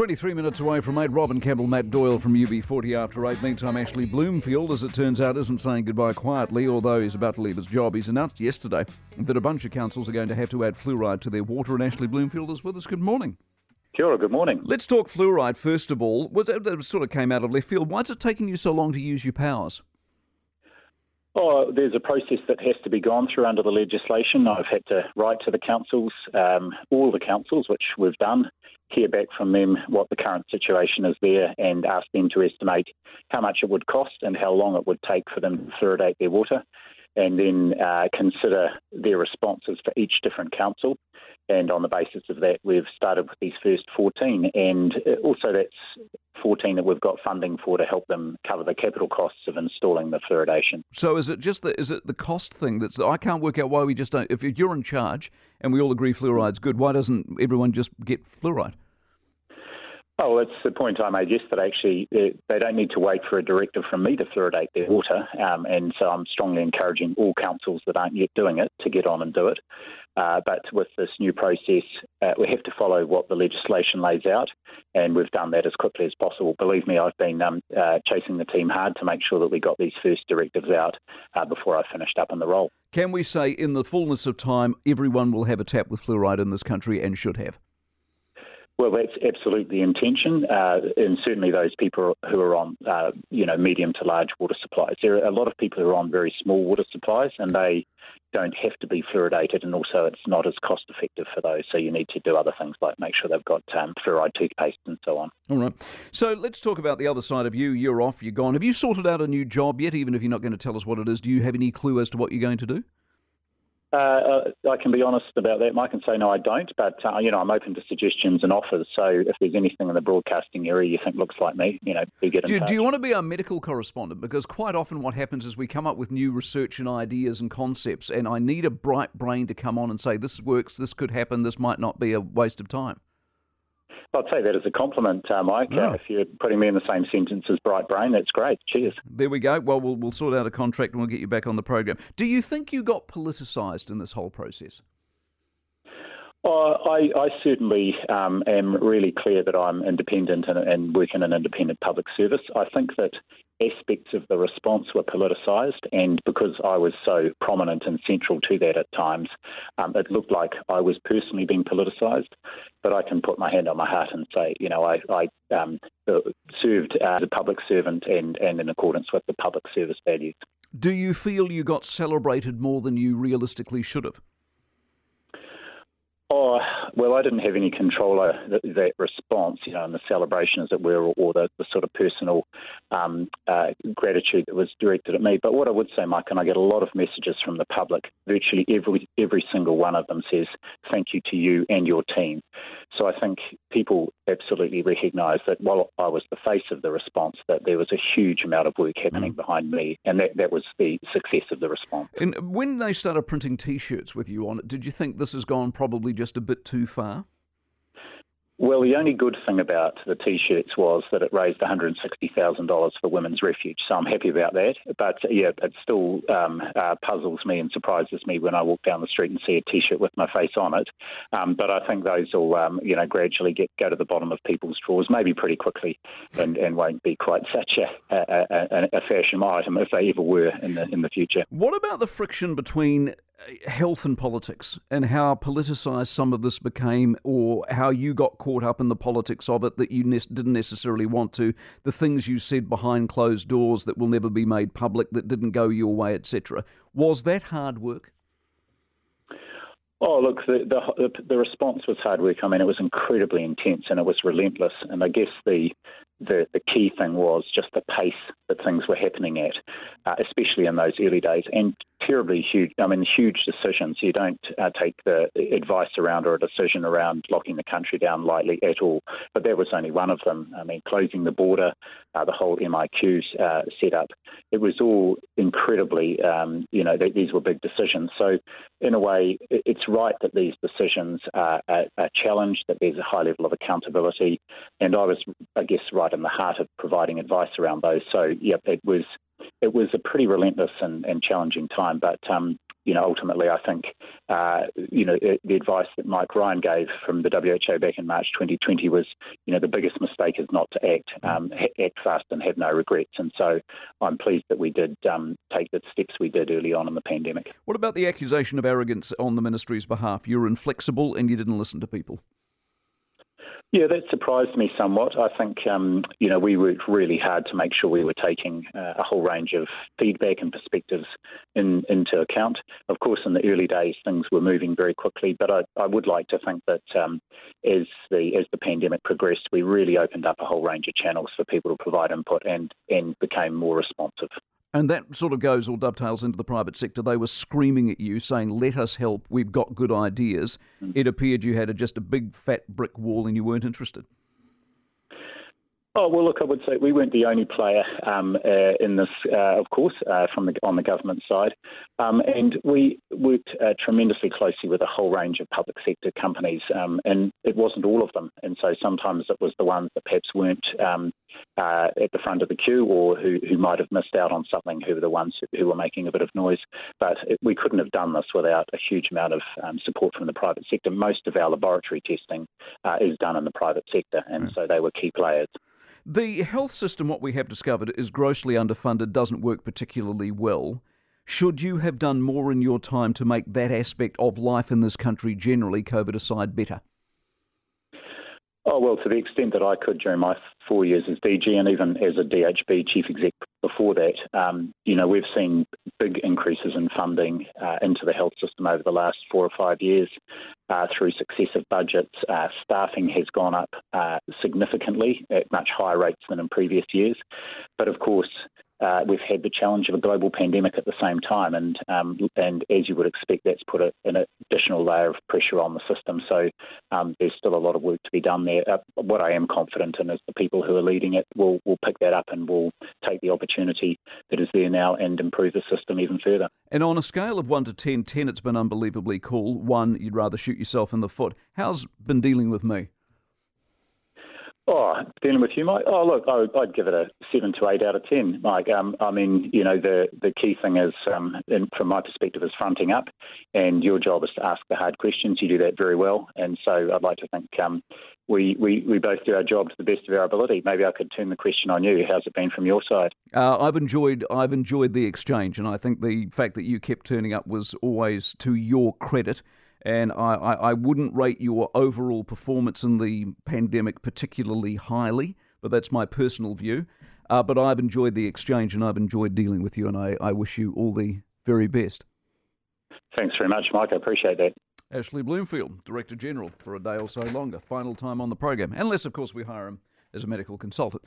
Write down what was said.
23 minutes away from 8. Robin Campbell, Matt Doyle from UB40 after 8. Meantime, Ashley Bloomfield, as it turns out, isn't saying goodbye quietly, although he's about to leave his job. He's announced yesterday that a bunch of councils are going to have to add fluoride to their water, and Ashley Bloomfield is with us. Good morning. Kia ora, good morning. Let's talk fluoride first of all. That sort of came out of left field. Why is it taking you so long to use your powers? Oh, there's a process that has to be gone through under the legislation. I've had to write to the councils, um, all the councils, which we've done, hear back from them what the current situation is there and ask them to estimate how much it would cost and how long it would take for them to fluoridate their water, and then uh, consider their responses for each different council. And on the basis of that, we've started with these first 14. And uh, also, that's 14 that we've got funding for to help them cover the capital costs of installing the fluoridation. So is it just the, is it the cost thing that's I can't work out why we just don't if you're in charge and we all agree fluoride's good, why doesn't everyone just get fluoride? Oh, it's the point I made yesterday. Actually, they don't need to wait for a directive from me to fluoridate their water, um, and so I'm strongly encouraging all councils that aren't yet doing it to get on and do it. Uh, but with this new process, uh, we have to follow what the legislation lays out, and we've done that as quickly as possible. Believe me, I've been um, uh, chasing the team hard to make sure that we got these first directives out uh, before I finished up in the role. Can we say, in the fullness of time, everyone will have a tap with fluoride in this country and should have? Well, that's absolutely the intention, uh, and certainly those people who are on, uh, you know, medium to large water supplies. There are a lot of people who are on very small water supplies, and they don't have to be fluoridated, and also it's not as cost effective for those. So you need to do other things like make sure they've got um, fluoride toothpaste and so on. All right. So let's talk about the other side of you. You're off. You're gone. Have you sorted out a new job yet? Even if you're not going to tell us what it is, do you have any clue as to what you're going to do? Uh, uh, I can be honest about that, Mike, and say no, I don't. But uh, you know, I'm open to suggestions and offers. So if there's anything in the broadcasting area you think looks like me, you know, do get in do, touch. Do you want to be our medical correspondent? Because quite often what happens is we come up with new research and ideas and concepts, and I need a bright brain to come on and say this works, this could happen, this might not be a waste of time. I'd say that as a compliment, uh, Mike. Uh, if you're putting me in the same sentence as Bright Brain, that's great. Cheers. There we go. Well, well, we'll sort out a contract and we'll get you back on the program. Do you think you got politicised in this whole process? Oh, I, I, certainly um, am really clear that I'm independent and, and, work in an independent public service. I think that aspects of the response were politicised, and because I was so prominent and central to that at times, um, it looked like I was personally being politicised. But I can put my hand on my heart and say, you know, I, I um, served as a public servant and, and in accordance with the public service values. Do you feel you got celebrated more than you realistically should have? Oh, well, I didn't have any control over that, that response, you know, and the celebration, as it were, or the, the sort of personal um, uh, gratitude that was directed at me. But what I would say, Mike, and I get a lot of messages from the public, virtually every every single one of them says thank you to you and your team. So I think people absolutely recognise that while I was the face of the response, that there was a huge amount of work happening mm. behind me, and that, that was the success of the response. And when they started printing T-shirts with you on it, did you think this has gone probably just a bit too far? Well, the only good thing about the T-shirts was that it raised $160,000 for Women's Refuge, so I'm happy about that. But yeah, it still um, uh, puzzles me and surprises me when I walk down the street and see a T-shirt with my face on it. Um, but I think those will, um, you know, gradually get go to the bottom of people's drawers, maybe pretty quickly, and, and won't be quite such a, a, a, a fashion item if they ever were in the in the future. What about the friction between health and politics and how politicised some of this became, or how you got caught up in the politics of it that you ne- didn't necessarily want to, the things you said behind closed doors that will never be made public that didn't go your way, etc. Was that hard work? Oh, look, the, the, the response was hard work. I mean, it was incredibly intense and it was relentless. And I guess the the, the key thing was just the pace that things were happening at, uh, especially in those early days, and terribly huge. I mean, huge decisions. You don't uh, take the advice around or a decision around locking the country down lightly at all. But that was only one of them. I mean, closing the border, uh, the whole MIQ uh, setup. It was all incredibly, um, you know, these were big decisions. So, in a way, it's right that these decisions are, are, are challenged, that there's a high level of accountability. And I was, I guess, right in the heart of providing advice around those. So, yeah, it was it was a pretty relentless and, and challenging time, but um, you know, ultimately, I think, uh, you know, the advice that Mike Ryan gave from the WHO back in March 2020 was, you know, the biggest mistake is not to act, um, act fast and have no regrets. And so I'm pleased that we did um, take the steps we did early on in the pandemic. What about the accusation of arrogance on the ministry's behalf? You're inflexible and you didn't listen to people. Yeah, that surprised me somewhat. I think, um, you know, we worked really hard to make sure we were taking uh, a whole range of feedback and perspectives in, into account. Of course, in the early days, things were moving very quickly, but I, I would like to think that um, as the as the pandemic progressed, we really opened up a whole range of channels for people to provide input and and became more responsive. And that sort of goes or dovetails into the private sector. They were screaming at you, saying, Let us help, we've got good ideas. Mm. It appeared you had a, just a big fat brick wall and you weren't interested. Oh well, look, I would say we weren't the only player um, uh, in this, uh, of course, uh, from the on the government side, um, and we worked uh, tremendously closely with a whole range of public sector companies, um, and it wasn't all of them, and so sometimes it was the ones that perhaps weren't um, uh, at the front of the queue or who, who might have missed out on something, who were the ones who, who were making a bit of noise. But it, we couldn't have done this without a huge amount of um, support from the private sector. Most of our laboratory testing uh, is done in the private sector, and mm. so they were key players. The health system, what we have discovered, is grossly underfunded, doesn't work particularly well. Should you have done more in your time to make that aspect of life in this country generally, COVID aside, better? Oh, well, to the extent that I could during my four years as DG and even as a DHB chief exec before that, um, you know, we've seen big increases in funding uh, into the health system over the last four or five years uh, through successive budgets. Uh, staffing has gone up uh, significantly at much higher rates than in previous years. But of course, uh, we've had the challenge of a global pandemic at the same time, and um, and as you would expect, that's put a, an additional layer of pressure on the system. So um, there's still a lot of work to be done there. Uh, what I am confident in is the people who are leading it will will pick that up and will take the opportunity that is there now and improve the system even further. And on a scale of one to 10, 10 it's been unbelievably cool. One, you'd rather shoot yourself in the foot. How's been dealing with me? Oh, dealing with you, Mike. Oh, look, I, would give it a seven to eight out of ten, Mike. Um, I mean, you know, the the key thing is, um, in, from my perspective, is fronting up, and your job is to ask the hard questions. You do that very well, and so I'd like to think um, we, we we both do our job to the best of our ability. Maybe I could turn the question on you. How's it been from your side? Uh, I've enjoyed I've enjoyed the exchange, and I think the fact that you kept turning up was always to your credit and I, I, I, wouldn't rate your overall performance in the pandemic particularly highly, but that's my personal view. Uh, but I've enjoyed the exchange and I've enjoyed dealing with you, and I, I wish you all the very best. Thanks very much, Mike. I appreciate that. Ashley Bloomfield, Director General, for a day or so longer. Final time on the program, unless, of course, we hire him as a medical consultant.